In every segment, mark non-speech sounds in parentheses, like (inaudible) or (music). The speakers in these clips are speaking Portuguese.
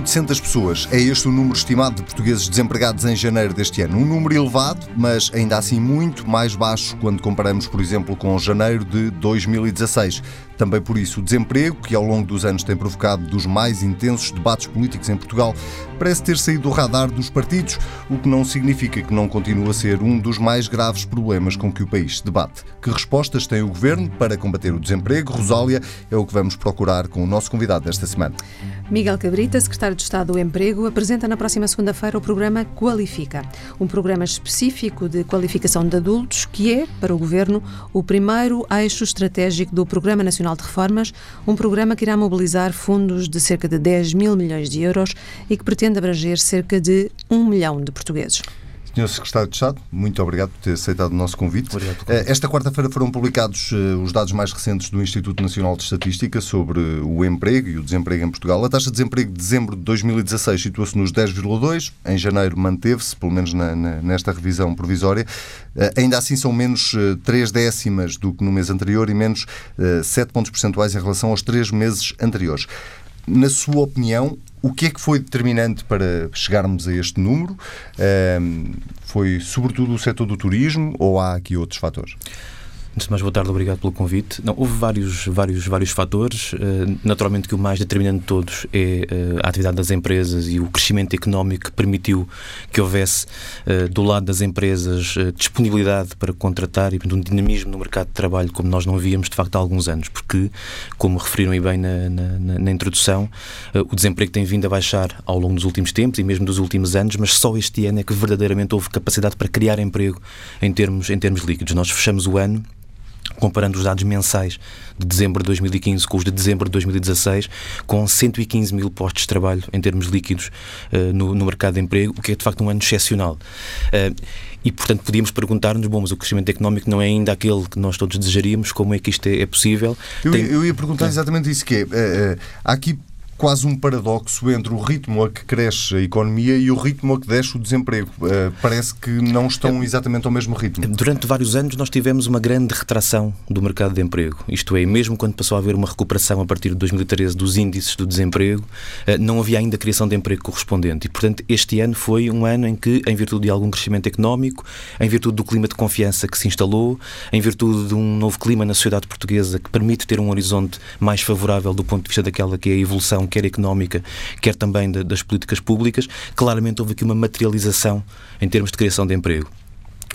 1.800 pessoas é este o número estimado de portugueses desempregados em janeiro deste ano. Um número elevado, mas ainda assim muito mais baixo quando comparamos, por exemplo, com janeiro de 2016. Também por isso, o desemprego, que ao longo dos anos tem provocado dos mais intensos debates políticos em Portugal, parece ter saído do radar dos partidos, o que não significa que não continue a ser um dos mais graves problemas com que o país se debate. Que respostas tem o governo para combater o desemprego? Rosália é o que vamos procurar com o nosso convidado desta semana. Miguel Cabrita, secretário de Estado do Emprego, apresenta na próxima segunda-feira o programa Qualifica, um programa específico de qualificação de adultos que é, para o governo, o primeiro eixo estratégico do Programa Nacional de Reformas, um programa que irá mobilizar fundos de cerca de 10 mil milhões de euros e que pretende abranger cerca de um milhão de portugueses. Senhor Secretário de Estado, muito obrigado por ter aceitado o nosso convite. Obrigado, eh, Esta quarta-feira foram publicados eh, os dados mais recentes do Instituto Nacional de Estatística sobre o emprego e o desemprego em Portugal. A taxa de desemprego de dezembro de 2016 situa-se nos 10,2, em janeiro manteve-se, pelo menos na, na, nesta revisão provisória. Eh, ainda assim são menos 3 décimas do que no mês anterior e menos 7 pontos percentuais em relação aos 3 meses anteriores. Na sua opinião, o que é que foi determinante para chegarmos a este número? foi sobretudo o setor do turismo ou há aqui outros fatores? Antes de mais, boa tarde, obrigado pelo convite. Não, houve vários, vários, vários fatores. Uh, naturalmente que o mais determinante de todos é uh, a atividade das empresas e o crescimento económico que permitiu que houvesse, uh, do lado das empresas, disponibilidade para contratar e um dinamismo no mercado de trabalho como nós não víamos, de facto, há alguns anos. Porque, como referiram aí bem na, na, na introdução, o desemprego tem vindo a baixar ao longo dos últimos tempos e mesmo dos últimos anos, mas só este ano é que verdadeiramente houve capacidade para criar emprego em termos, em termos líquidos. Nós fechamos o ano comparando os dados mensais de dezembro de 2015 com os de dezembro de 2016, com 115 mil postos de trabalho em termos líquidos uh, no, no, mercado de emprego, o que é de facto um ano excepcional. Uh, e, portanto, podíamos perguntar-nos, bom, mas o crescimento económico não é ainda aquele que nós todos desejaríamos, como é que isto é, é possível? Eu, Tem... eu ia perguntar exatamente isso, que é, é, há aqui quase um paradoxo entre o ritmo a que cresce a economia e o ritmo a que desce o desemprego. Uh, parece que não estão exatamente ao mesmo ritmo. Durante vários anos nós tivemos uma grande retração do mercado de emprego. Isto é, mesmo quando passou a haver uma recuperação a partir de 2013 dos índices do desemprego, uh, não havia ainda criação de emprego correspondente. E, portanto, este ano foi um ano em que, em virtude de algum crescimento económico, em virtude do clima de confiança que se instalou, em virtude de um novo clima na sociedade portuguesa que permite ter um horizonte mais favorável do ponto de vista daquela que é a evolução quer económica, quer também das políticas públicas, claramente houve aqui uma materialização em termos de criação de emprego.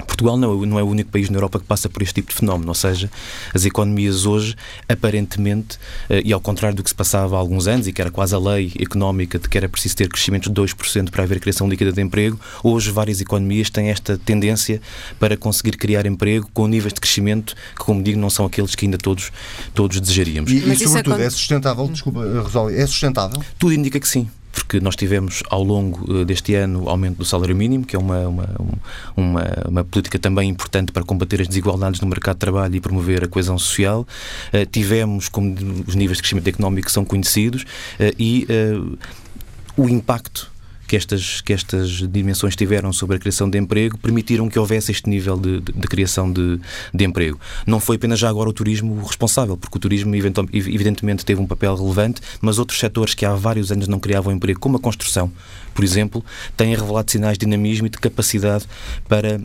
Portugal não, não é o único país na Europa que passa por este tipo de fenómeno, ou seja, as economias hoje, aparentemente, eh, e ao contrário do que se passava há alguns anos, e que era quase a lei económica de que era preciso ter crescimento de 2% para haver criação líquida de emprego, hoje várias economias têm esta tendência para conseguir criar emprego com níveis de crescimento que, como digo, não são aqueles que ainda todos, todos desejaríamos. E, e é sobretudo, é, é sustentável? Desculpa, Rosália, é sustentável? Tudo indica que sim porque nós tivemos ao longo eh, deste ano o aumento do salário mínimo, que é uma, uma, uma, uma, política também importante para combater as desigualdades no mercado de trabalho e promover a coesão social. Uh, tivemos, como os níveis de crescimento económico são conhecidos, uh, e o impacto que estas, que estas dimensões tiveram sobre a criação de emprego permitiram que houvesse este nível de, de, de criação de, de, emprego. Não foi apenas já agora o turismo responsável, porque o turismo evidentemente teve um papel relevante, mas outros setores que há vários anos não criavam emprego, como a construção, por exemplo, têm revelado sinais de dinamismo e de capacidade para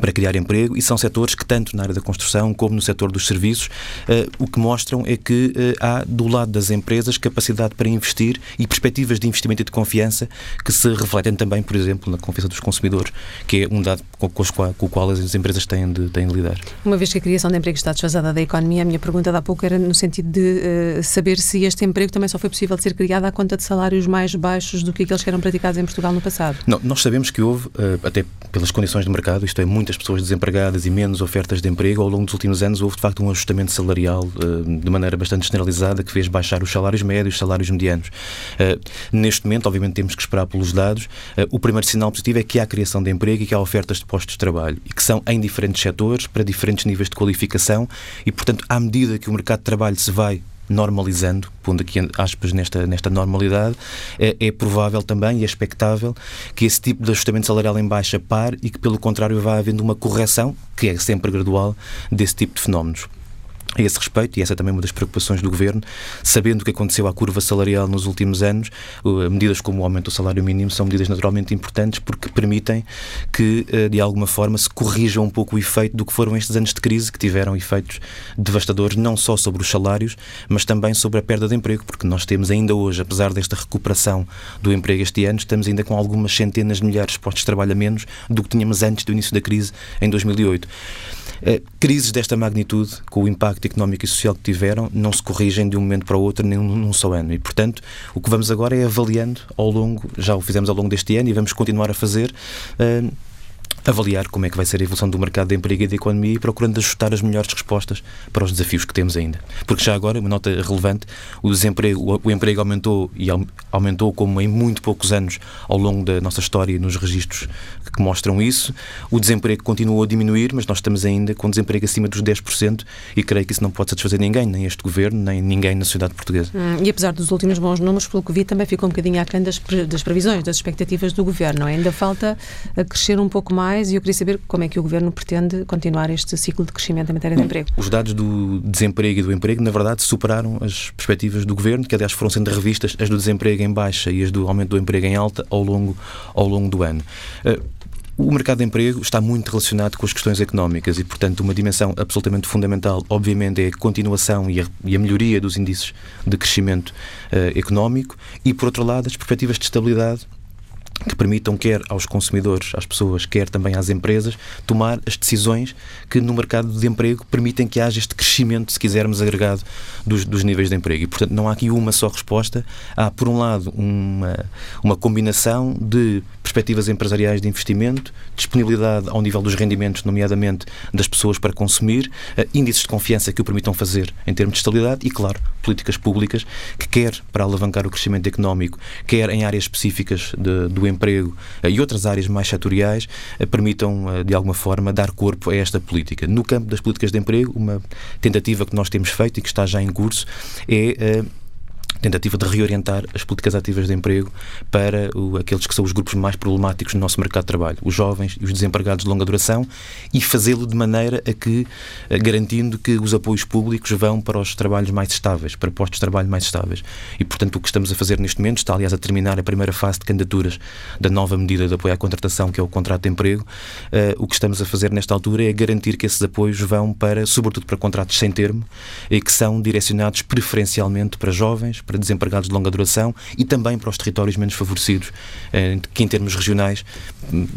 para criar emprego e são setores que, tanto na área da construção como no setor dos serviços, uh, o que mostram é que uh, há, do lado das empresas, capacidade para investir e perspectivas de investimento e de confiança que se refletem também, por exemplo, na confiança dos consumidores, que é um dado com, com, com o qual as empresas têm de, têm de lidar. Uma vez que a criação de emprego está desfasada da economia, a minha pergunta há pouco era no sentido de uh, saber se este emprego também só foi possível de ser criado à conta de salários mais baixos do que aqueles que eram praticados em Portugal no passado. Não, nós sabemos que houve, até pelas condições de mercado, isto é muito muitas pessoas desempregadas e menos ofertas de emprego, ao longo dos últimos anos houve de facto um ajustamento salarial uh, de maneira bastante generalizada que fez baixar os salários médios, os salários medianos. Uh, neste momento, obviamente, temos que esperar pelos dados. Uh, o primeiro sinal positivo é que há criação de emprego e que há ofertas de postos de trabalho e que são em diferentes setores, para diferentes níveis de qualificação e, portanto, à medida que o mercado de trabalho se vai normalizando, pondo aqui aspas nesta, nesta normalidade, é, é, provável também e é expectável que esse tipo de ajustamento salarial em baixa pare e que, pelo contrário, vá havendo uma correção, que é sempre gradual, desse tipo de fenómenos. A esse respeito, e essa é também uma das preocupações do Governo, sabendo o que aconteceu à curva salarial nos últimos anos, medidas como o aumento do salário mínimo são medidas naturalmente importantes porque permitem que, eh, de alguma forma, se corrija um pouco o efeito do que foram estes anos de crise, que tiveram efeitos devastadores não só sobre os salários, mas também sobre a perda de emprego, porque nós temos ainda hoje, apesar desta recuperação do emprego este ano, estamos ainda com algumas centenas de milhares de postos de trabalho a menos do que tínhamos antes do início da crise em 2008. Eh, crises desta magnitude, com o impacto económico e social que tiveram, não se corrigem de um momento para o outro, nem num só ano. E, portanto, o que vamos agora é avaliando ao longo, já o fizemos ao longo deste ano e vamos continuar a fazer. Avaliar como é que vai ser a evolução do mercado de emprego e da economia e procurando ajustar as melhores respostas para os desafios que temos ainda. Porque já agora, uma nota relevante, o desemprego, o emprego aumentou e aumentou como em muito poucos anos ao longo da nossa história nos registros que mostram isso. O desemprego continuou a diminuir, mas nós estamos ainda com desemprego acima dos 10% e creio que isso não pode satisfazer ninguém, nem este governo, nem ninguém na sociedade portuguesa. Hum, e apesar dos últimos bons números, pelo vi, também ficou um bocadinho aquém das, das previsões, das expectativas do governo. Ainda falta crescer um pouco mais mais e eu queria saber como é que o Governo pretende continuar este ciclo de crescimento em matéria de emprego. Os dados do desemprego e do emprego, na verdade, superaram as perspectivas do Governo, que aliás foram sendo revistas, as do desemprego em baixa e as do aumento do emprego em alta ao longo, ao longo do ano. Uh, o mercado de emprego está muito relacionado com as questões económicas e, portanto, uma dimensão absolutamente fundamental, obviamente, é a continuação e a, e a melhoria dos índices de crescimento uh, económico e, por outro lado, as perspectivas de estabilidade que permitam quer aos consumidores, às pessoas, quer também às empresas, tomar as decisões que no mercado de emprego permitem que haja este crescimento, se quisermos, agregado dos, dos níveis de emprego. E, portanto, não há aqui uma só resposta. Há, por um lado, uma, uma combinação de perspectivas empresariais de investimento, disponibilidade ao nível dos rendimentos, nomeadamente das pessoas para consumir, uh, índices de confiança que o permitam fazer em termos de estabilidade e, claro, políticas públicas que, quer para alavancar o crescimento económico, quer em áreas específicas de, do emprego uh, e outras áreas mais setoriais, uh, permitam, de alguma forma, dar corpo a esta política. No campo das políticas de emprego, uma tentativa que nós temos feito e que está já em curso é tentativa de reorientar as políticas ativas de emprego para o, aqueles que são os grupos mais problemáticos no nosso mercado de trabalho, os jovens e os desempregados de longa duração, e fazê-lo de maneira a que, garantindo que os apoios públicos vão para os trabalhos mais estáveis, para postos de trabalho mais estáveis. E, portanto, o que estamos a fazer neste momento, está aliás a terminar a primeira fase de candidaturas da nova medida de apoio à contratação, que é o contrato de emprego. Uh, o que estamos a fazer nesta altura é garantir que esses apoios vão para, sobretudo para contratos sem termo, e que são direcionados preferencialmente para jovens, para desempregados de longa duração e também para os territórios menos favorecidos, eh, que em termos regionais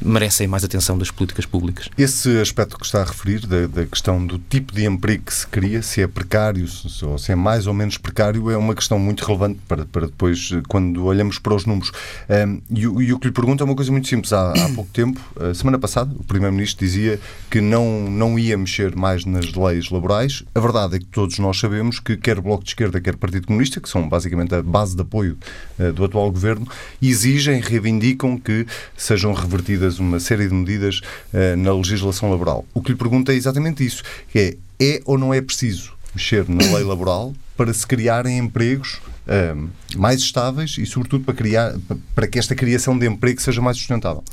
merecem mais atenção das políticas públicas. Esse aspecto que está a referir, da, da questão do tipo de emprego que se cria, se é precário ou se é mais ou menos precário, é uma questão muito relevante para, para depois, eh, quando olhamos para os números. Um, e, e, o que lhe pergunto é uma coisa muito simples. Há, há pouco tempo, semana passada, o Primeiro-Ministro dizia que não, não ia mexer mais nas leis laborais. A verdade é que todos nós sabemos que quer Bloco de Esquerda, quer Partido Comunista, que são basicamente a base de apoio uh, do atual governo, exigem, reivindicam que sejam revertidas uma série de medidas uh, na legislação laboral. O que lhe pergunto é exatamente isso: é, é ou não é preciso mexer na lei laboral para se criarem empregos uh, mais estáveis e, sobretudo, para, criar, para que esta criação de emprego seja mais sustentável?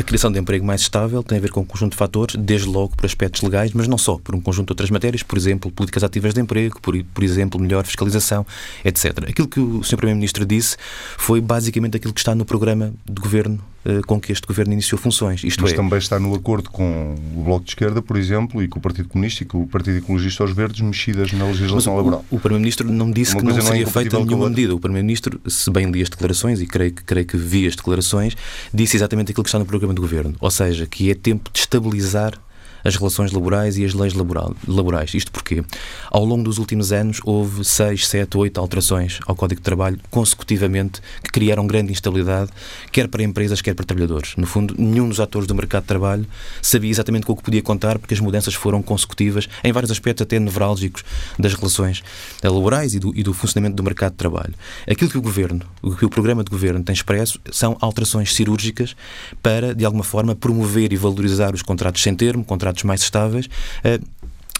A criação de emprego mais estável tem a ver com um conjunto de fatores, desde logo por aspectos legais, mas não só, por um conjunto de outras matérias, por exemplo, políticas ativas de emprego, por, por exemplo, melhor fiscalização, etc. Aquilo que o Sr. Primeiro-Ministro disse foi basicamente aquilo que está no programa de governo com que este governo iniciou funções. Isto Mas é... também está no acordo com o Bloco de Esquerda, por exemplo, e com o Partido Comunista e com o Partido Ecologista aos Verdes, mexidas na legislação laboral. O, o Primeiro-Ministro não disse Uma que não é seria é feita nenhuma medida. O Primeiro-Ministro, se bem li as declarações, e creio, creio que vi as declarações, disse exatamente aquilo que está no programa de governo. Ou seja, que é tempo de estabilizar as relações laborais e as leis laboral, laborais. Isto porque, ao longo dos últimos anos, houve seis, sete, oito alterações ao Código de Trabalho consecutivamente que criaram grande instabilidade, quer para empresas, quer para trabalhadores. No fundo, nenhum dos atores do mercado de trabalho sabia exatamente com o que podia contar, porque as mudanças foram consecutivas, em vários aspectos até nevrálgicos das relações laborais e do, e do funcionamento do mercado de trabalho. Aquilo que o Governo, o que o programa de Governo tem expresso, são alterações cirúrgicas para, de alguma forma, promover e valorizar os contratos sem termo, contratos contratos mais estáveis, eh,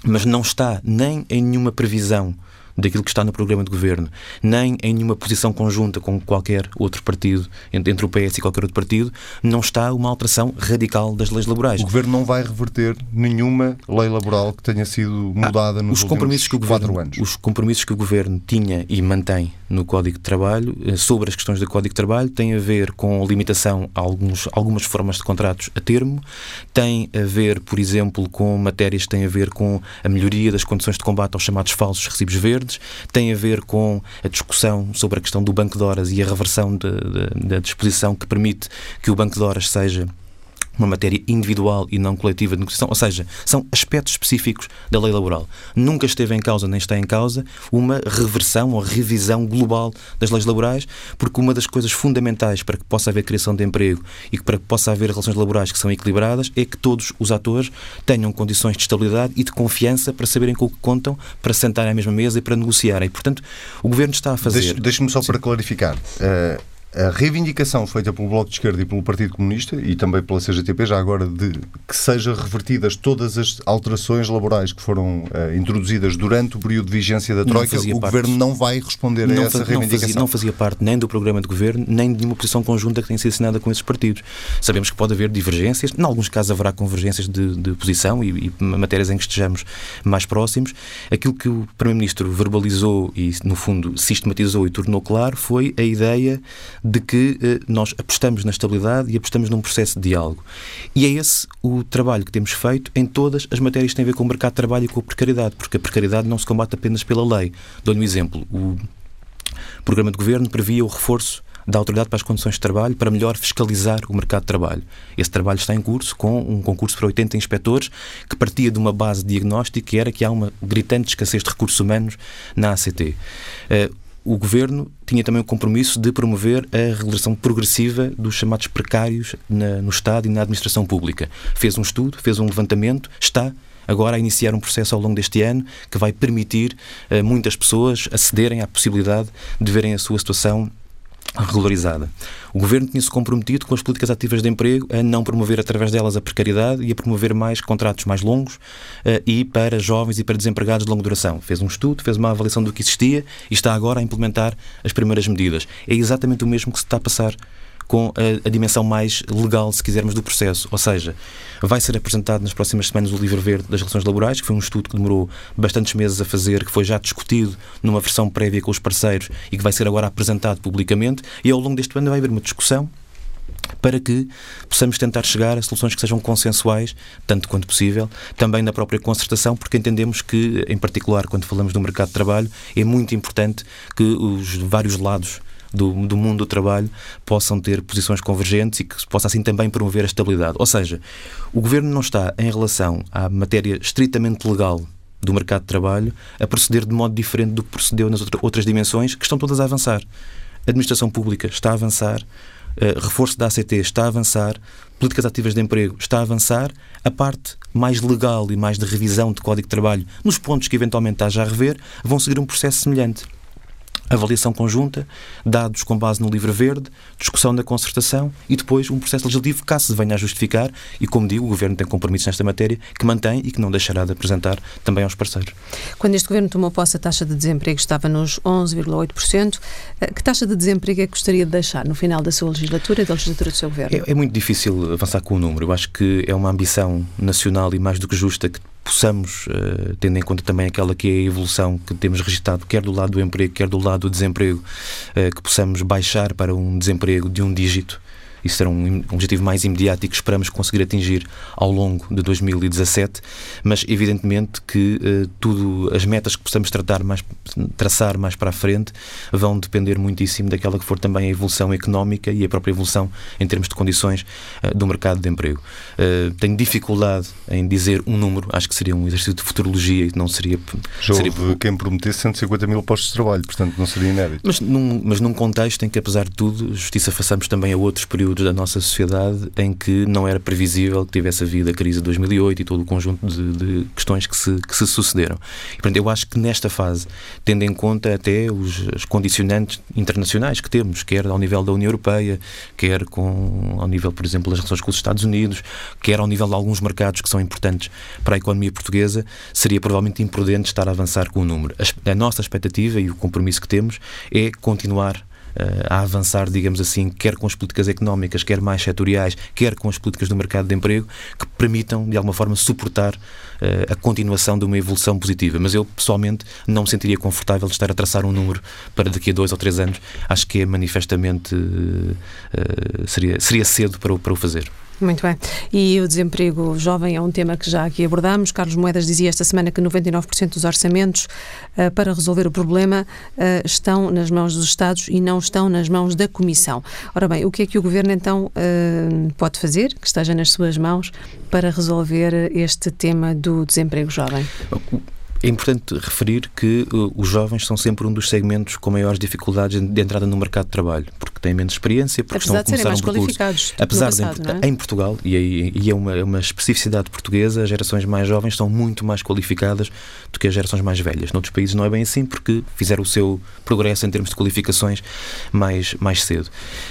mas não está nem em nenhuma previsão daquilo que está no programa de governo, nem em nenhuma posição conjunta com qualquer outro partido, entre o PS e qualquer outro partido, não está uma alteração radical das leis laborais. O governo não vai reverter nenhuma lei laboral que tenha sido mudada ah, nos os compromissos que o governo, anos. Os compromissos que o governo tinha e mantém no Código de Trabalho eh, sobre as questões do Código de Trabalho têm a ver com limitação a alguns, algumas formas de contratos a termo, tem a ver, por exemplo, com matérias que têm a ver com a melhoria das condições de combate aos chamados falsos recibos verdes, tem a ver com a discussão sobre a questão do banco de horas e a reversão da disposição que permite que o banco de horas seja uma matéria individual e não coletiva de negociação, ou seja, são aspectos específicos da lei laboral. Nunca esteve em causa, nem está em causa, uma reversão ou revisão global das leis laborais, porque uma das coisas fundamentais para que possa haver criação de emprego e para que possa haver relações laborais que são equilibradas é que todos os atores tenham condições de estabilidade e de confiança para saberem com o que contam, para sentarem à mesma mesa e para negociarem. Portanto, o Governo está a fazer... Deixe-me só Sim. para clarificar. Uh, a reivindicação feita pelo Bloco de Esquerda e pelo Partido Comunista e também pela CGTP, já agora, de que sejam revertidas todas as alterações laborais que foram uh, introduzidas durante o período de vigência da Troika, o parte. Governo não vai responder não a essa reivindicação. Não fazia, não fazia, parte nem do programa de Governo, nem de nenhuma posição conjunta que tenha sido assinada com esses partidos. Sabemos que pode haver divergências, em alguns casos haverá convergências de, de posição e, e matérias em que estejamos mais próximos. Aquilo que o Primeiro-Ministro verbalizou e, no fundo, sistematizou e tornou claro foi a ideia de que eh, nós apostamos na estabilidade e apostamos num processo de diálogo. E é esse o trabalho que temos feito em todas as matérias que têm a ver com o mercado de trabalho e com a precariedade, porque a precariedade não se combate apenas pela lei. Dou-lhe um exemplo. O programa de governo previa o reforço da Autoridade para as Condições de Trabalho para melhor fiscalizar o mercado de trabalho. Esse trabalho está em curso com um concurso para 80 inspectores que partia de uma base de diagnóstico que era que há uma gritante escassez de recursos humanos na ACT. Uh, o governo tinha também o compromisso de promover a regulação progressiva dos chamados precários na, no Estado e na administração pública. Fez um estudo, fez um levantamento, está agora a iniciar um processo ao longo deste ano que vai permitir a eh, muitas pessoas acederem à possibilidade de verem a sua situação regularizada. O Governo tinha-se comprometido com as políticas ativas de emprego a não promover através delas a precariedade e a promover mais contratos mais longos uh, e para jovens e para desempregados de longa duração. Fez um estudo, fez uma avaliação do que existia e está agora a implementar as primeiras medidas. É exatamente o mesmo que se está a passar com a, a, dimensão mais legal, se quisermos, do processo. Ou seja, vai ser apresentado nas próximas semanas o livro verde das relações laborais, que foi um estudo que demorou bastantes meses a fazer, que foi já discutido numa versão prévia com os parceiros e que vai ser agora apresentado publicamente. E ao longo deste ano vai haver uma discussão para que possamos tentar chegar a soluções que sejam consensuais, tanto quanto possível, também na própria concertação, porque entendemos que, em particular, quando falamos do mercado de trabalho, é muito importante que os vários lados do, do mundo do trabalho possam ter posições convergentes e que possa assim também promover a estabilidade. Ou seja, o Governo não está, em relação à matéria estritamente legal do mercado de trabalho, a proceder de modo diferente do que procedeu nas outras dimensões, que estão todas a avançar. A administração pública está a avançar, Uh, reforço da ACT está a avançar, políticas ativas de emprego está a avançar, a parte mais legal e mais de revisão de Código de Trabalho, nos pontos que eventualmente haja a rever, vão seguir um processo semelhante avaliação conjunta, dados com base no livro verde, discussão da concertação e depois um processo legislativo, caso se venha a justificar, e como digo, o Governo tem compromissos nesta matéria, que mantém e que não deixará de apresentar também aos parceiros. Quando este Governo tomou posse, a taxa de desemprego estava nos 11,8%. Eh, que taxa de desemprego é que gostaria de deixar no final da sua legislatura da legislatura do seu Governo? É, é muito difícil avançar com o número. Eu acho que é uma ambição nacional e mais do que justa que possamos, uh, tendo em conta também aquela que é a evolução que temos registrado, quer do lado do emprego, quer do lado do desemprego, uh, que possamos baixar para um desemprego de um dígito isso será um, objetivo mais imediato e que esperamos conseguir atingir ao longo de 2017, mas evidentemente que uh, tudo, as metas que possamos tratar mais, traçar mais para a frente vão depender muitíssimo daquela que for também a evolução económica e a própria evolução em termos de condições uh, do mercado de emprego. Uh, tenho dificuldade em dizer um número, acho que seria um exercício de futurologia e não seria. Já seria... quem prometesse 150 mil postos de trabalho, portanto não seria inédito. Mas num, mas num contexto em que, apesar de tudo, justiça façamos também a outros períodos períodos da nossa sociedade em que não era previsível que tivesse havido a crise de 2008 e todo o conjunto de, de questões que se, que se sucederam. E, portanto, eu acho que nesta fase, tendo em conta até os, os condicionantes internacionais que temos, quer ao nível da União Europeia, quer com, ao nível, por exemplo, das relações com os Estados Unidos, quer ao nível de alguns mercados que são importantes para a economia portuguesa, seria provavelmente imprudente estar a avançar com o número. A, a nossa expectativa e o compromisso que temos é continuar a avançar, digamos assim, quer com as políticas económicas, quer mais setoriais, quer com as políticas do mercado de emprego, que permitam, de alguma forma, suportar uh, a continuação de uma evolução positiva. Mas eu, pessoalmente, não me sentiria confortável de estar a traçar um número para daqui a dois ou três anos. Acho que é manifestamente. Uh, seria, seria cedo para o, para o fazer. Muito bem. E o desemprego jovem é um tema que já aqui abordamos. Carlos Moedas dizia esta semana que 99% dos orçamentos uh, para resolver o problema uh, estão nas mãos dos Estados e não estão nas mãos da Comissão. Ora bem, o que é que o Governo então uh, pode fazer, que esteja nas suas mãos, para resolver este tema do desemprego jovem? É importante referir que uh, os jovens são sempre um dos segmentos com maiores dificuldades de entrada no mercado de trabalho, porque têm menos experiência, porque Apesar estão a começar mais um percurso. Qualificados Apesar passado, de, é? em Portugal, e, e é uma, é uma especificidade portuguesa, as gerações mais jovens são muito mais qualificadas do que as gerações mais velhas. Noutros países não é bem assim, porque fizeram o seu progresso em termos de qualificações mais, mais cedo.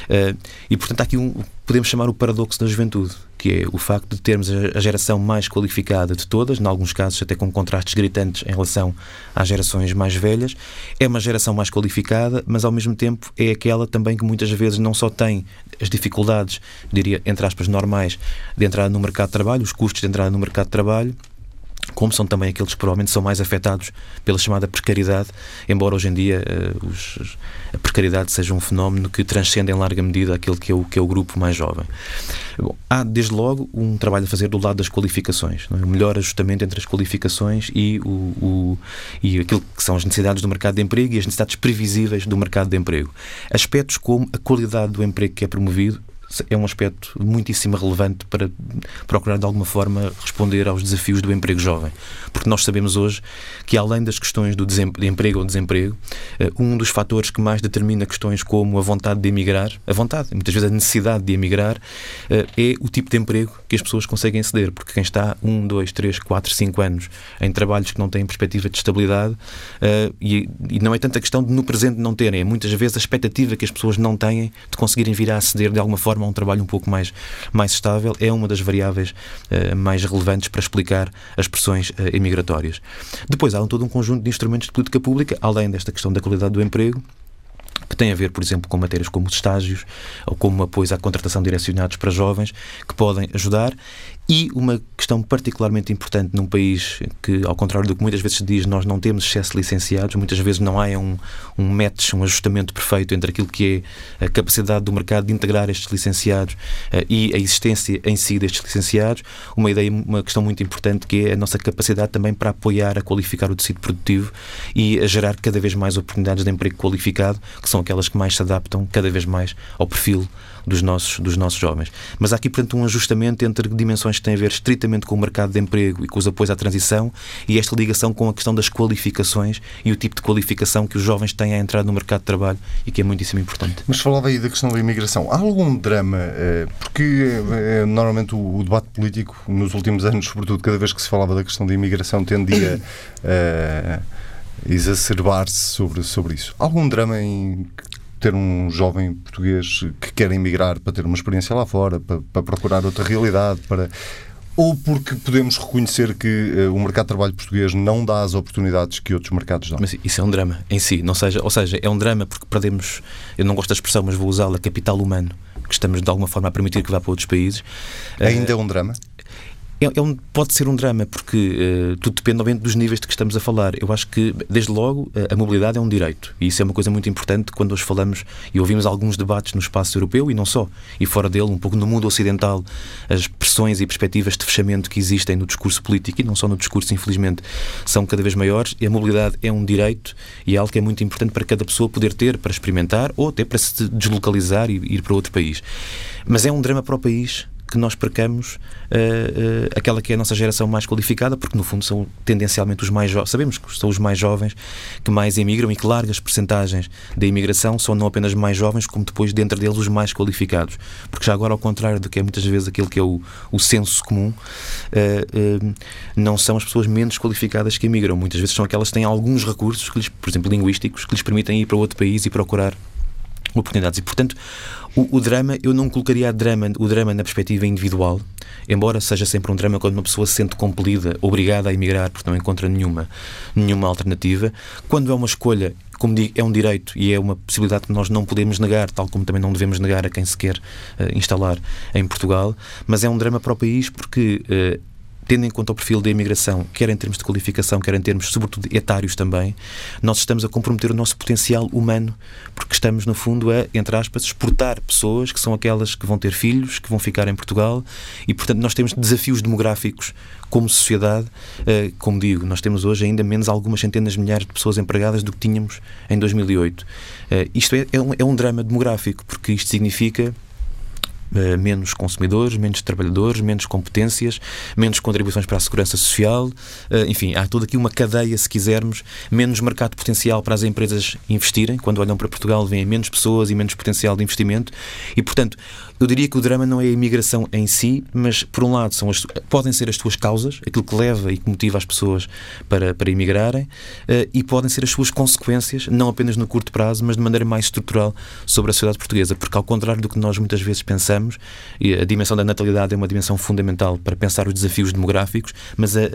Uh, e, portanto, há aqui um, podemos chamar o paradoxo da juventude que é o facto de termos a geração mais qualificada de todas, em alguns casos até com contrastes gritantes em relação às gerações mais velhas. É uma geração mais qualificada, mas ao mesmo tempo é aquela também que muitas vezes não só tem as dificuldades, diria, entre aspas, normais de entrada no mercado de trabalho, os custos de entrada no mercado de trabalho, como são também aqueles que provavelmente são mais afetados pela chamada precariedade, embora hoje em dia uh, os, a precariedade seja um fenómeno que transcende em larga medida aquele que é o, que é o grupo mais jovem. Bom, há, desde logo, um trabalho a fazer do lado das qualificações, é? o melhor ajustamento entre as qualificações e, o, o, e aquilo que são as necessidades do mercado de emprego e as necessidades previsíveis do mercado de emprego. Aspectos como a qualidade do emprego que é promovido é um aspecto muitíssimo relevante para procurar de alguma forma responder aos desafios do emprego jovem. Porque nós sabemos hoje que, além das questões do de emprego ou desemprego, eh, um dos fatores que mais determina questões como a vontade de emigrar, a vontade, muitas vezes a necessidade de emigrar, eh, é o tipo de emprego que as pessoas conseguem aceder. Porque quem está um, dois, três, quatro, cinco anos em trabalhos que não têm perspectiva de estabilidade, eh, e não é tanta questão de no presente não terem, é muitas vezes a expectativa que as pessoas não têm de conseguirem vir a aceder de alguma forma forma um trabalho um pouco mais, mais estável, é uma das variáveis uh, mais relevantes para explicar as pressões uh, imigratórias. Depois há um, todo um conjunto de instrumentos de política pública, além desta questão da qualidade do emprego, que tem a ver, por exemplo, com matérias como os estágios ou como apoios à contratação direcionados para jovens, que podem ajudar e uma questão particularmente importante num país que, ao contrário do que muitas vezes se diz, nós não temos excesso de licenciados, muitas vezes não há um, um match, um ajustamento perfeito entre aquilo que é a capacidade do mercado de integrar estes licenciados uh, e a existência em si destes licenciados. Uma ideia, uma questão muito importante que é a nossa capacidade também para apoiar a qualificar o tecido produtivo e a gerar cada vez mais oportunidades de emprego qualificado, que são aquelas que mais se adaptam cada vez mais ao perfil dos nossos, dos nossos jovens. Mas há aqui, portanto, um ajustamento entre dimensões que têm a ver estritamente com o mercado de emprego e com os apoios à transição e esta ligação com a questão das qualificações e o tipo de qualificação que os jovens têm a entrar no mercado de trabalho e que é muitíssimo importante. Mas falava aí da questão da imigração. Há algum drama? Eh, porque eh, normalmente o debate político, nos últimos anos, sobretudo, cada vez que se falava da questão da imigração, tendia a (coughs) exacerbar-se sobre, sobre isso. Algum drama em ter um jovem português que quer emigrar para ter uma experiência lá fora, para, para procurar outra realidade, para ou porque podemos reconhecer que uh, o mercado de trabalho português não dá as oportunidades que outros mercados dão. Mas isso é um drama em si, não seja, ou seja, é um drama porque perdemos, eu não gosto da expressão, mas vou usá-la, capital humano, que estamos de alguma forma a permitir que vá para outros países. Ainda uh, é um drama? É, é um, pode ser um drama, porque uh, tudo depende, obviamente, dos níveis de que estamos a falar. Eu acho que, desde logo, a mobilidade é um direito. E isso é uma coisa muito importante quando hoje falamos e ouvimos alguns debates no espaço europeu e não só, e fora dele, um pouco no mundo ocidental, as pressões e perspectivas de fechamento que existem no discurso político e não só no discurso, infelizmente, são cada vez maiores. E a mobilidade é um direito e é algo que é muito importante para cada pessoa poder ter para experimentar ou até para se deslocalizar e ir para outro país. Mas é um drama para o país que nós percamos uh, uh, aquela que é a nossa geração mais qualificada, porque no fundo são tendencialmente os mais jovens, sabemos que são os mais jovens que mais emigram e que largas percentagens da imigração são não apenas mais jovens, como depois dentro deles os mais qualificados. Porque já agora, ao contrário do que é muitas vezes aquilo que é o, o senso comum, uh, não são as pessoas menos qualificadas que emigram. Muitas vezes são aquelas que têm alguns recursos, que lhes, por exemplo, linguísticos, que lhes permitem ir para outro país e procurar oportunidades. E, portanto, o, o, drama, eu não colocaria drama, o drama na perspectiva individual, embora seja sempre um drama quando uma pessoa se sente compelida, obrigada a emigrar porque não encontra nenhuma, nenhuma alternativa. Quando é uma escolha, como digo, é um direito e é uma possibilidade que nós não podemos negar, tal como também não devemos negar a quem se quer uh, instalar em Portugal, mas é um drama para o país porque uh, tendo em conta o perfil da imigração, quer em termos de qualificação, quer em termos, sobretudo, etários também, nós estamos a comprometer o nosso potencial humano, porque estamos, no fundo, a, entre aspas, exportar pessoas que são aquelas que vão ter filhos, que vão ficar em Portugal, e, portanto, nós temos desafios demográficos como sociedade. Eh, como digo, nós temos hoje ainda menos algumas centenas de milhares de pessoas empregadas do que tínhamos em 2008. Eh, isto é, é, um, é um drama demográfico, porque isto significa menos consumidores, menos trabalhadores, menos competências, menos contribuições para a segurança social, eh, enfim, há toda aqui uma cadeia, se quisermos, menos mercado potencial para as empresas investirem. Quando olham para Portugal, vêm menos pessoas e menos potencial de investimento e, portanto, eu diria que o drama não é a imigração em si, mas, por um lado, são as, podem ser as suas causas, aquilo que leva e que motiva as pessoas para, para emigrarem, uh, e podem ser as suas consequências, não apenas no curto prazo, mas de maneira mais estrutural sobre a sociedade portuguesa. Porque, ao contrário do que nós muitas vezes pensamos, a dimensão da natalidade é uma dimensão fundamental para pensar os desafios demográficos, mas a, a,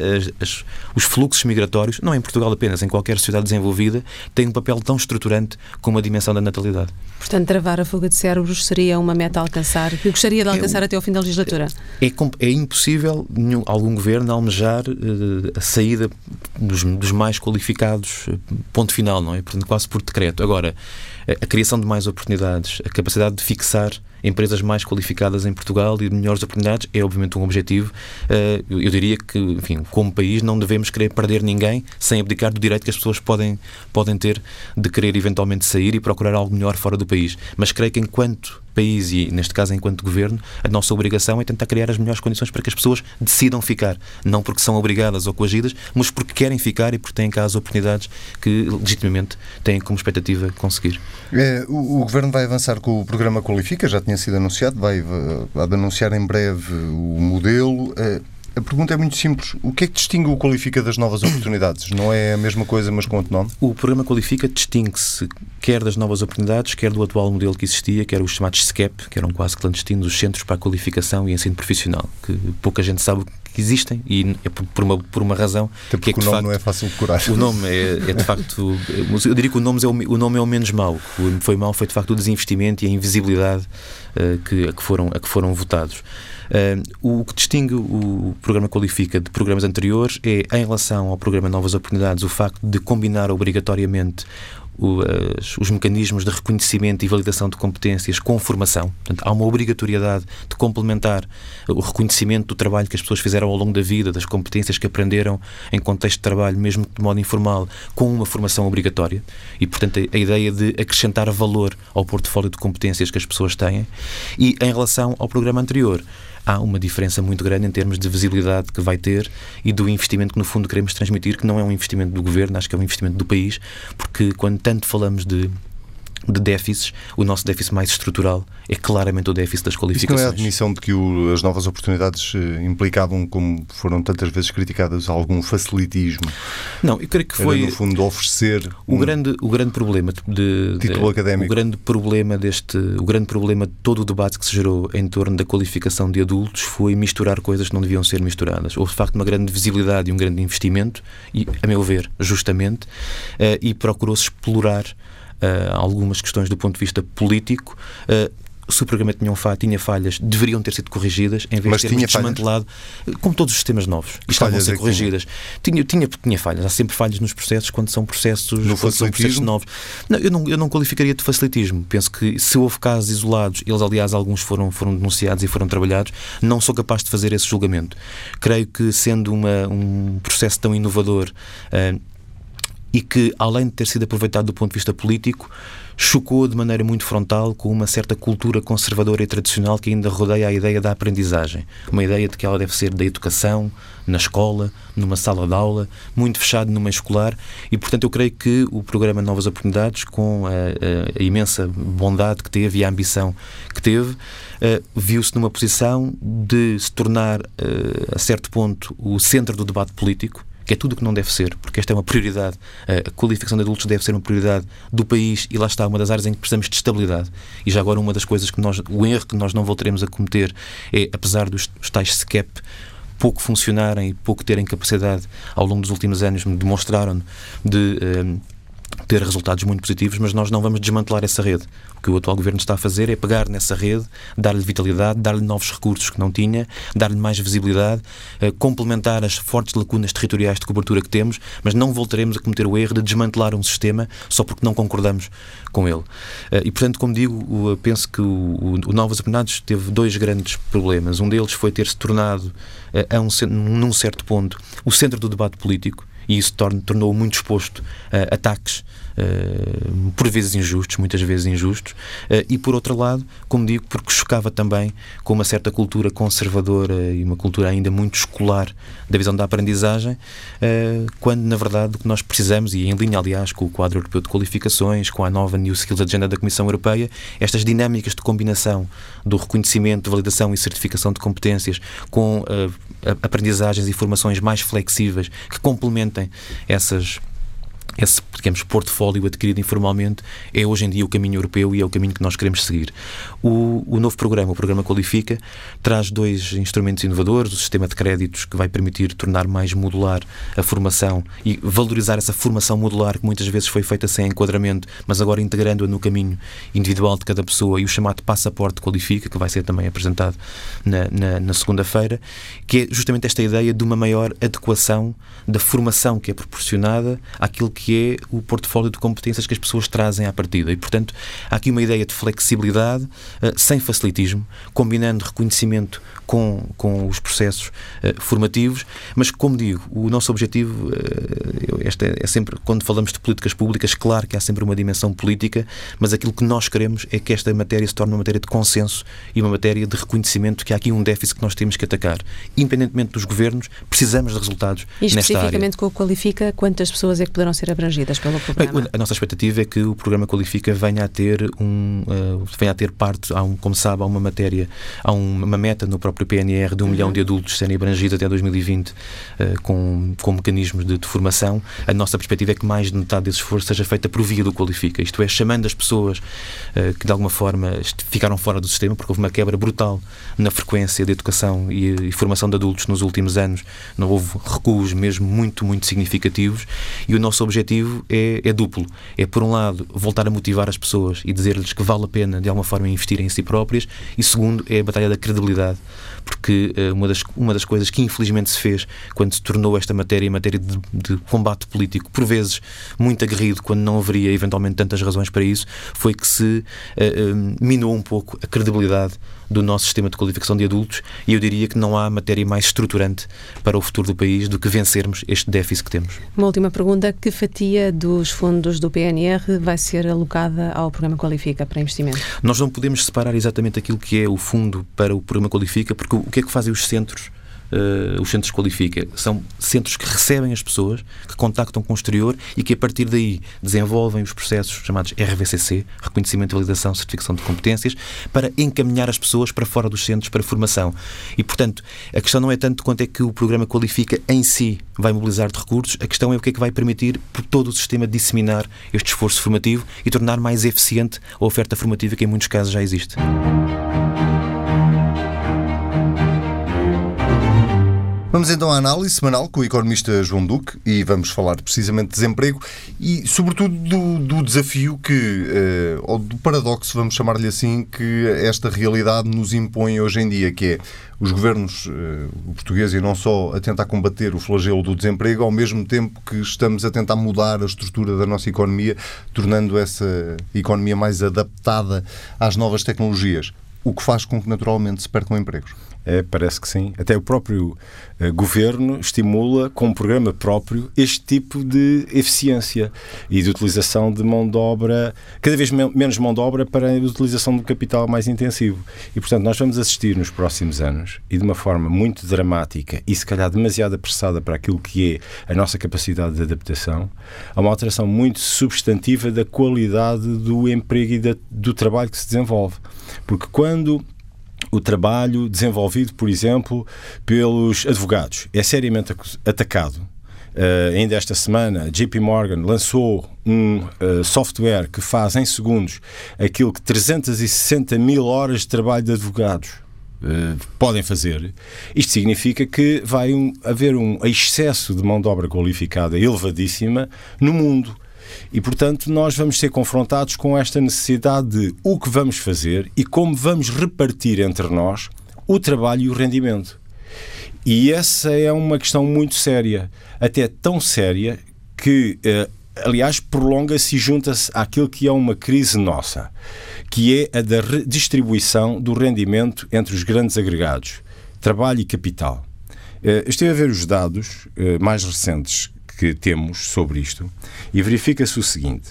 as, os fluxos migratórios, não em Portugal apenas, em qualquer sociedade desenvolvida, têm um papel tão estruturante como a dimensão da natalidade. Portanto, travar a fuga de cérebros seria uma meta alcançada alcançar, que gostaria de alcançar é, até ao fim da legislatura? É, é impossível nenhum, algum governo almejar uh, a saída dos, dos, mais qualificados, eh, ponto final, não é? Portanto, quase por decreto. Agora, a, criação de mais oportunidades, a capacidade de fixar empresas mais qualificadas em Portugal e de melhores oportunidades é obviamente um objetivo. Eh, eu diria que, enfim, como país não devemos querer perder ninguém sem abdicar do direito que as pessoas podem, podem ter de querer eventualmente sair e procurar algo melhor fora do país. Mas creio que enquanto país e, neste caso, enquanto governo, a nossa obrigação é tentar criar as melhores condições para que as pessoas decidam ficar. Não porque são obrigadas ou coagidas, mas porque querem ficar e porque têm cá as oportunidades que, legitimamente, têm como expectativa conseguir. É, o, o, Governo vai avançar com o programa Qualifica, já tinha sido anunciado, vai, vai anunciar em breve o modelo. É, a pergunta é muito simples. O que é que distingue o Qualifica das novas (coughs) oportunidades? Não é a mesma coisa, mas com outro nome? O programa Qualifica distingue-se quer das novas oportunidades, quer do atual modelo que existia, que eram os chamados SCEP, que eram quase clandestinos, os Centros para a Qualificação e Ensino Profissional, que pouca gente sabe que existem e é por uma, por uma razão Até porque que é que, o nome facto, não é fácil de curar. O nome é, é de facto. Eu diria que o nome é o, o, nome é o menos mau. O que foi mau foi de facto o desinvestimento e a invisibilidade uh, que, a, que foram, a que foram votados. Uh, o que distingue o programa Qualifica de programas anteriores é, em relação ao programa Novas Oportunidades, o facto de combinar obrigatoriamente o, as, os mecanismos de reconhecimento e validação de competências com formação. Portanto, há uma obrigatoriedade de complementar o reconhecimento do trabalho que as pessoas fizeram ao longo da vida, das competências que aprenderam em contexto de trabalho, mesmo de modo informal, com uma formação obrigatória. E, portanto, a, a ideia de acrescentar valor ao portfólio de competências que as pessoas têm. E, em relação ao programa anterior, há uma diferença muito grande em termos de visibilidade que vai ter e do investimento que, no fundo, queremos transmitir, que não é um investimento do governo, acho que é um investimento do país, porque quando tanto falamos de de déficits, o nosso déficit mais estrutural é claramente o déficit das qualificações. Isso não é a admissão de que o, as novas oportunidades eh, implicavam, como foram tantas vezes criticadas, algum facilitismo? Não, eu creio que foi... Era, no fundo, oferecer o, um grande, o grande problema de... Título de, académico. O grande problema deste... O grande problema de todo o debate que se gerou em torno da qualificação de adultos foi misturar coisas que não deviam ser misturadas. Houve, de facto, uma grande visibilidade e um grande investimento, e, a meu ver, justamente, uh, e procurou-se explorar algumas questões do ponto de vista político. Uh, se o programa tinha, tinha falhas, deveriam ter sido corrigidas, em vez Mas de termos desmantelado, falhas? como todos os sistemas novos, estavam a ser é corrigidas. Tinha, tinha, tinha falhas, há sempre falhas nos processos quando são processos, no quando são processos novos. Não eu, não, eu não qualificaria de facilitismo. Penso que se houve casos isolados, eles, aliás, alguns foram, foram denunciados e foram trabalhados, não sou capaz de fazer esse julgamento. Creio que, sendo uma, um processo tão inovador. Uh, e que, além de ter sido aproveitado do ponto de vista político, chocou de maneira muito frontal com uma certa cultura conservadora e tradicional que ainda rodeia a ideia da aprendizagem. Uma ideia de que ela deve ser da educação, na escola, numa sala de aula, muito fechado meio escolar e, portanto, eu creio que o programa Novas Oportunidades, com a, a, a imensa bondade que teve e a ambição que teve, uh, viu-se numa posição de se tornar, uh, a certo ponto, o centro do debate político que é tudo o que não deve ser, porque esta é uma prioridade. A qualificação de adultos deve ser uma prioridade do país e lá está uma das áreas em que precisamos de estabilidade. E já agora uma das coisas que nós, o erro que nós não voltaremos a cometer é, apesar dos tais SCEP pouco funcionarem e pouco terem capacidade ao longo dos últimos anos, demonstraram de eh, ter resultados muito positivos, mas nós não vamos desmantelar essa rede. O que o atual governo está a fazer é pegar nessa rede, dar-lhe vitalidade, dar-lhe novos recursos que não tinha, dar-lhe mais visibilidade, eh, complementar as fortes lacunas territoriais de cobertura que temos, mas não voltaremos a cometer o erro de desmantelar um sistema só porque não concordamos com ele. Eh, e, portanto, como digo, penso que o, Novos Apenados teve dois grandes problemas. Um deles foi ter se tornado, eh, a um, num certo ponto, o centro do debate político e isso tornou-o muito exposto a ataques por vezes injustos, muitas vezes injustos, uh, e por outro lado, como digo, porque chocava também com uma certa cultura conservadora e uma cultura ainda muito escolar da visão da aprendizagem, uh, quando na verdade o que nós precisamos, e em linha aliás com o quadro europeu de qualificações, com a nova New Skills Agenda da Comissão Europeia, estas dinâmicas de combinação do reconhecimento, validação e certificação de competências com aprendizagens e formações mais flexíveis que complementem essas esse, digamos, portfólio adquirido informalmente é hoje em dia o caminho europeu e é o caminho que nós queremos seguir. O, o novo programa, o programa Qualifica, traz dois instrumentos inovadores, o sistema de créditos que vai permitir tornar mais modular a formação e valorizar essa formação modular que muitas vezes foi feita sem enquadramento, mas agora integrando-a no caminho individual de cada pessoa e o chamado Passaporte Qualifica, que vai ser também apresentado na, na, na segunda-feira, que é justamente esta ideia de uma maior adequação da formação que é proporcionada àquilo que que é o portfólio de competências que as pessoas trazem à partida. E, portanto, há aqui uma ideia de flexibilidade, uh, sem facilitismo, combinando reconhecimento com, com os processos uh, formativos, mas, como digo, o nosso objetivo, uh, esta é, é sempre, quando falamos de políticas públicas, claro que há sempre uma dimensão política, mas aquilo que nós queremos é que esta matéria se torne uma matéria de consenso e uma matéria de reconhecimento que há aqui um déficit que nós temos que atacar. Independentemente dos governos, precisamos de resultados e nesta área. especificamente com o Qualifica, quantas pessoas é que poderão ser abrangidas pelo programa? Bem, a nossa expectativa é que o programa Qualifica venha a ter um uh, venha a ter parte, há um, como sabe, há uma matéria, há uma meta no próprio PNR de um uhum. milhão de adultos serem abrangidos até 2020 uh, com, com mecanismos de, de, formação. A nossa perspectiva é que mais de metade desse esforço seja feita por via do Qualifica, isto é, chamando as pessoas uh, que de alguma forma ficaram fora do sistema, porque houve uma quebra brutal na frequência de educação e, e formação de adultos nos últimos anos, não houve recuos mesmo muito, muito significativos, e o nosso objetivo objetivo é, é, duplo. É, por um lado, voltar a motivar as pessoas e dizer-lhes que vale a pena, de alguma forma, investir em si próprias, e segundo, é a batalha da credibilidade. Porque uh, uma, das, uma das coisas que infelizmente se fez quando se tornou esta matéria matéria de, de combate político, por vezes muito aguerrido, quando não haveria eventualmente tantas razões para isso, foi que se uh, minou um pouco a credibilidade do nosso sistema de qualificação de adultos e eu diria que não há matéria mais estruturante para o futuro do país do que vencermos este déficit que temos. Uma última pergunta: que fatia dos fundos do PNR vai ser alocada ao programa Qualifica para investimento? Nós não podemos separar exatamente aquilo que é o fundo para o programa Qualifica, porque o que é que fazem os centros uh, os centros qualifica. São centros que recebem as pessoas, que contactam com o exterior e que a partir daí desenvolvem os processos chamados RVCC, Reconhecimento, Validação, Certificação de Competências, para encaminhar as pessoas para fora dos centros para formação. E, portanto, a questão não é tanto quanto é que o programa qualifica em si vai mobilizar de recursos, a questão é o que é que vai permitir por todo o sistema disseminar este esforço formativo e tornar mais eficiente a oferta formativa que em muitos casos já existe. Vamos então à análise semanal com o economista João Duque e vamos falar precisamente de desemprego e, sobretudo, do, do desafio que, eh, ou do paradoxo, vamos chamar-lhe assim, que esta realidade nos impõe hoje em dia, que é os governos, eh, o português e não só, a tentar combater o flagelo do desemprego, ao mesmo tempo que estamos a tentar mudar a estrutura da nossa economia, tornando essa economia mais adaptada às novas tecnologias o que faz com que naturalmente se percam empregos. É, parece que sim. Até o próprio uh, governo estimula, com um programa próprio, este tipo de eficiência e de utilização de mão de obra, cada vez me menos mão de obra para a utilização do capital mais intensivo. E, portanto, nós vamos assistir nos próximos anos, e de uma forma muito dramática e, se calhar, demasiado apressada para aquilo que é a nossa capacidade de adaptação, a uma alteração muito substantiva da qualidade do emprego e da, do trabalho que se desenvolve. Porque quando o trabalho desenvolvido, por exemplo, pelos advogados é seriamente atacado. Uh, ainda esta semana, JP Morgan lançou um uh, software que faz em segundos aquilo que 360 mil horas de trabalho de advogados uh, podem fazer. Isto significa que vai um, haver um excesso de mão de obra qualificada elevadíssima no mundo. E, portanto, nós vamos ser confrontados com esta necessidade de o que vamos fazer e como vamos repartir entre nós o trabalho e o rendimento. E essa é uma questão muito séria, até tão séria que, eh, aliás, prolonga-se e junta-se àquilo que é uma crise nossa, que é a da redistribuição do rendimento entre os grandes agregados, trabalho e capital. Eh, estive a ver os dados eh, mais recentes que temos sobre isto e verifica-se o seguinte: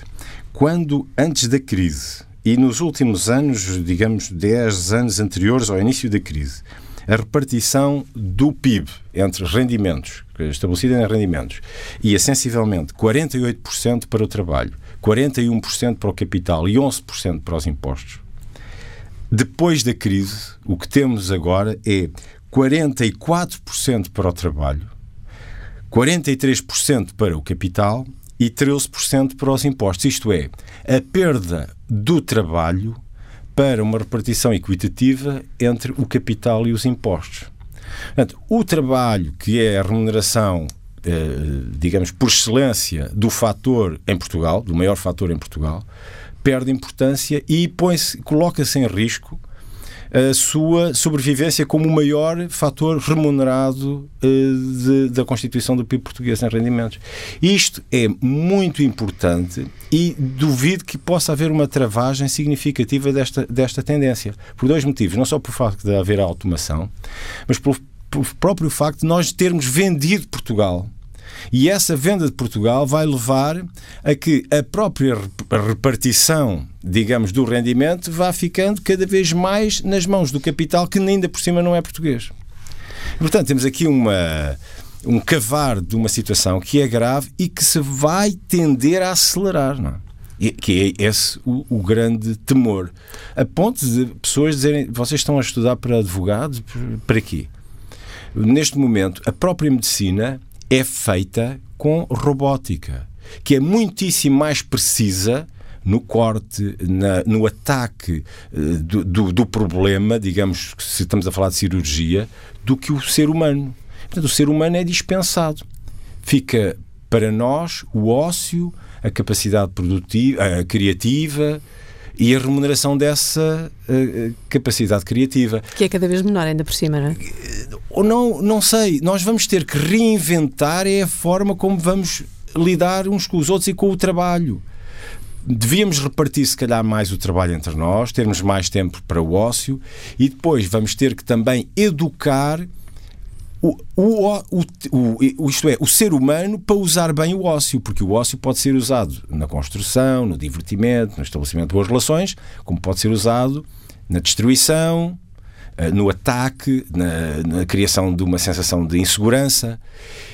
quando antes da crise e nos últimos anos, digamos 10 anos anteriores ao início da crise, a repartição do PIB entre rendimentos, estabelecida em rendimentos, ia sensivelmente 48% para o trabalho, 41% para o capital e 11% para os impostos. Depois da crise, o que temos agora é 44% para o trabalho, 43% para o capital e 13% para os impostos. Isto é, a perda do trabalho para uma repartição equitativa entre o capital e os impostos. Portanto, o trabalho, que é a remuneração, eh, digamos, por excelência do fator em Portugal, do maior fator em Portugal, perde importância e coloca-se em risco a sua sobrevivência como o maior fator remunerado uh, de, da constituição do PIB português em rendimentos. Isto é muito importante e duvido que possa haver uma travagem significativa desta, desta tendência. Por dois motivos. Não só por facto de haver automação, mas pelo próprio facto de nós termos vendido Portugal e essa venda de Portugal vai levar a que a própria repartição, digamos, do rendimento vá ficando cada vez mais nas mãos do capital que ainda por cima não é português. Portanto, temos aqui uma, um cavar de uma situação que é grave e que se vai tender a acelerar, não é? que é esse o, o, grande temor. A ponto de pessoas dizerem: vocês estão a estudar para advogados? Para quê? Neste momento, a própria medicina é feita com robótica, que é muitíssimo mais precisa no corte, na, no ataque uh, do, do, do, problema, digamos, se estamos a falar de cirurgia, do que o ser humano. Portanto, o ser humano é dispensado. Fica para nós o ócio, a capacidade produtiva, a criativa, e a remuneração dessa uh, capacidade criativa. Que é cada vez menor, ainda por cima, não é? Ou não, não sei. Nós vamos ter que reinventar é a forma como vamos lidar uns com os outros e com o trabalho. Devíamos repartir, se calhar, mais o trabalho entre nós, termos mais tempo para o ócio e depois vamos ter que também educar o, o, o, isto é, o ser humano para usar bem o ócio, porque o ócio pode ser usado na construção, no divertimento, no estabelecimento de boas relações, como pode ser usado na destruição, eh, no ataque, na, na criação de uma sensação de insegurança.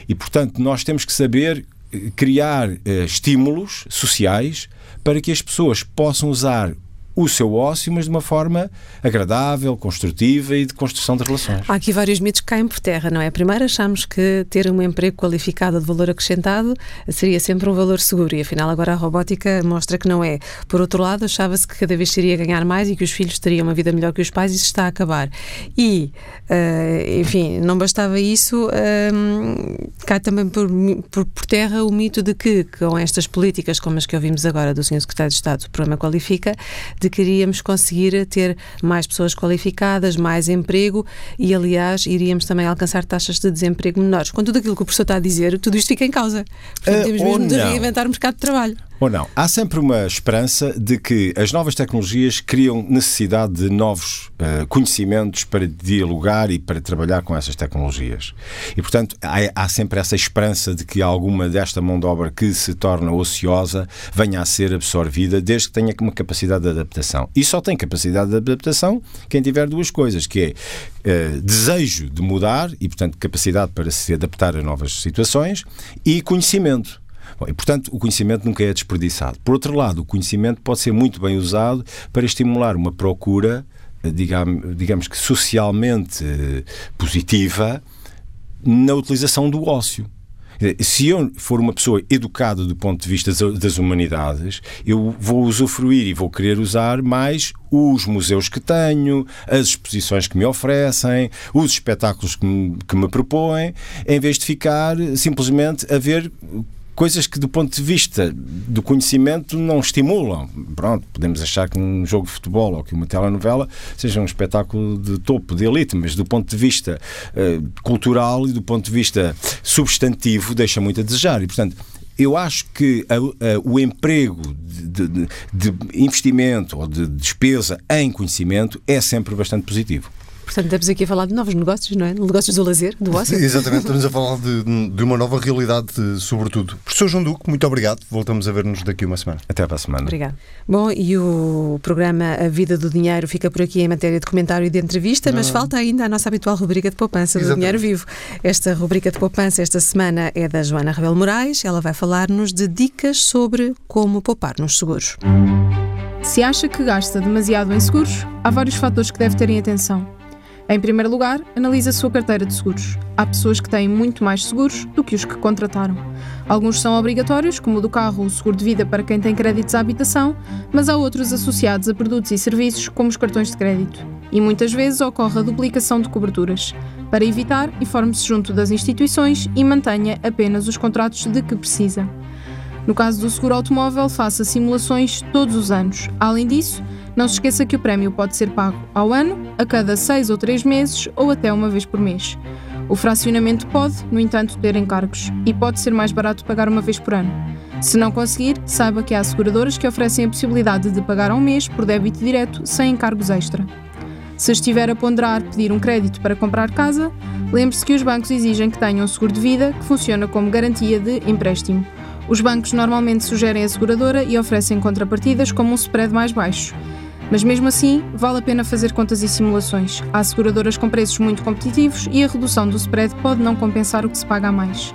E, portanto, nós temos que saber eh, criar uh, estímulos sociais para que as pessoas possam usar o seu ócio, mas de uma forma agradável, construtiva e de construção de relações. Há aqui vários mitos que caem por terra, não é? Primeiro, achamos que ter um emprego qualificado de valor acrescentado seria sempre um valor seguro e, afinal, agora a robótica mostra que não é. Por outro lado, achava-se que cada vez seria ganhar mais e que os filhos teriam uma vida melhor que os pais e isso está a acabar. E, uh, enfim, não bastava isso, uh, cai também por, por, por, terra o mito de que, com estas políticas como as que ouvimos agora do Sr. Secretário de Estado do Programa Qualifica, de que iríamos conseguir ter mais pessoas qualificadas, mais emprego e, aliás, iríamos também alcançar taxas de desemprego menores. Com tudo aquilo que o professor está a dizer, tudo isto fica em causa. Portanto, uh, temos mesmo de reinventar o mercado de trabalho. Ou não? Há sempre uma esperança de que as novas tecnologias criam necessidade de novos uh, conhecimentos para dialogar e para trabalhar com essas tecnologias. E, portanto, há, há, sempre essa esperança de que alguma desta mão de obra que se torna ociosa venha a ser absorvida, desde que tenha uma capacidade de adaptação. E só tem capacidade de adaptação quem tiver duas coisas, que é uh, desejo de mudar e, portanto, capacidade para se adaptar a novas situações e conhecimento. Bom, e, portanto, o conhecimento nunca é desperdiçado. Por outro lado, o conhecimento pode ser muito bem usado para estimular uma procura, eh, digamos, digamos que socialmente eh, positiva, na utilização do ócio. Se eu for uma pessoa educada do ponto de vista das humanidades, eu vou usufruir e vou querer usar mais os museus que tenho, as exposições que me oferecem, os espetáculos que me, que me propõem, em vez de ficar simplesmente a ver coisas que do ponto de vista do conhecimento não estimulam. Pronto, podemos achar que um jogo de futebol ou que uma telenovela seja um espetáculo de topo, de elite, mas do ponto de vista uh, cultural e do ponto de vista substantivo deixa muito a desejar. E, portanto, eu acho que a, a, o emprego de, de, de investimento ou de despesa em conhecimento é sempre bastante positivo. Portanto, estamos aqui a falar de novos negócios, não é? Negócios do lazer, do ócio. (laughs) Exatamente, estamos a falar de, de uma nova realidade, sobretudo. Professor João Duque, muito obrigado. Voltamos a ver-nos daqui uma semana. Até para a semana. Obrigado. Bom, e o programa A Vida do Dinheiro fica por aqui em matéria de comentário e de entrevista, mas falta ainda a nossa habitual rubrica de poupança do Exatamente. Dinheiro Vivo. Esta rubrica de poupança esta semana é da Joana Rebelo Moraes. Ela vai falar-nos de dicas sobre como poupar nos seguros. Se acha que gasta demasiado em seguros, há vários fatores que deve ter em atenção. Em primeiro lugar, analise a sua carteira de seguros. Há pessoas que têm muito mais seguros do que os que contrataram. Alguns são obrigatórios, como o do carro ou o seguro de vida para quem tem créditos à habitação, mas há outros associados a produtos e serviços, como os cartões de crédito. E muitas vezes ocorre a duplicação de coberturas. Para evitar, informe-se junto das instituições e mantenha apenas os contratos de que precisa. No caso do seguro automóvel, faça simulações todos os anos. Além disso, não se esqueça que o prémio pode ser pago ao ano, a cada seis ou três meses ou até uma vez por mês. O fracionamento pode, no entanto, ter encargos e pode ser mais barato pagar uma vez por ano. Se não conseguir, saiba que há seguradoras que oferecem a possibilidade de pagar ao mês por débito direto sem encargos extra. Se estiver a ponderar pedir um crédito para comprar casa, lembre-se que os bancos exigem que tenham um seguro de vida que funciona como garantia de empréstimo. Os bancos normalmente sugerem a seguradora e oferecem contrapartidas como um spread mais baixo. Mas mesmo assim, vale a pena fazer contas e simulações. Há seguradoras com preços muito competitivos e a redução do spread pode não compensar o que se paga a mais.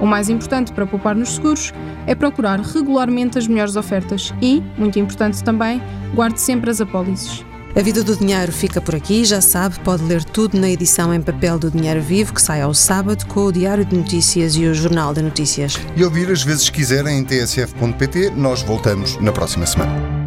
O mais importante para poupar nos seguros é procurar regularmente as melhores ofertas e, muito importante também, guarde sempre as apólices. A Vida do Dinheiro fica por aqui, já sabe, pode ler tudo na edição em papel do Dinheiro Vivo, que sai ao sábado com o Diário de Notícias e o Jornal de Notícias. E ouvir as vezes quiserem em tsf.pt, nós voltamos na próxima semana.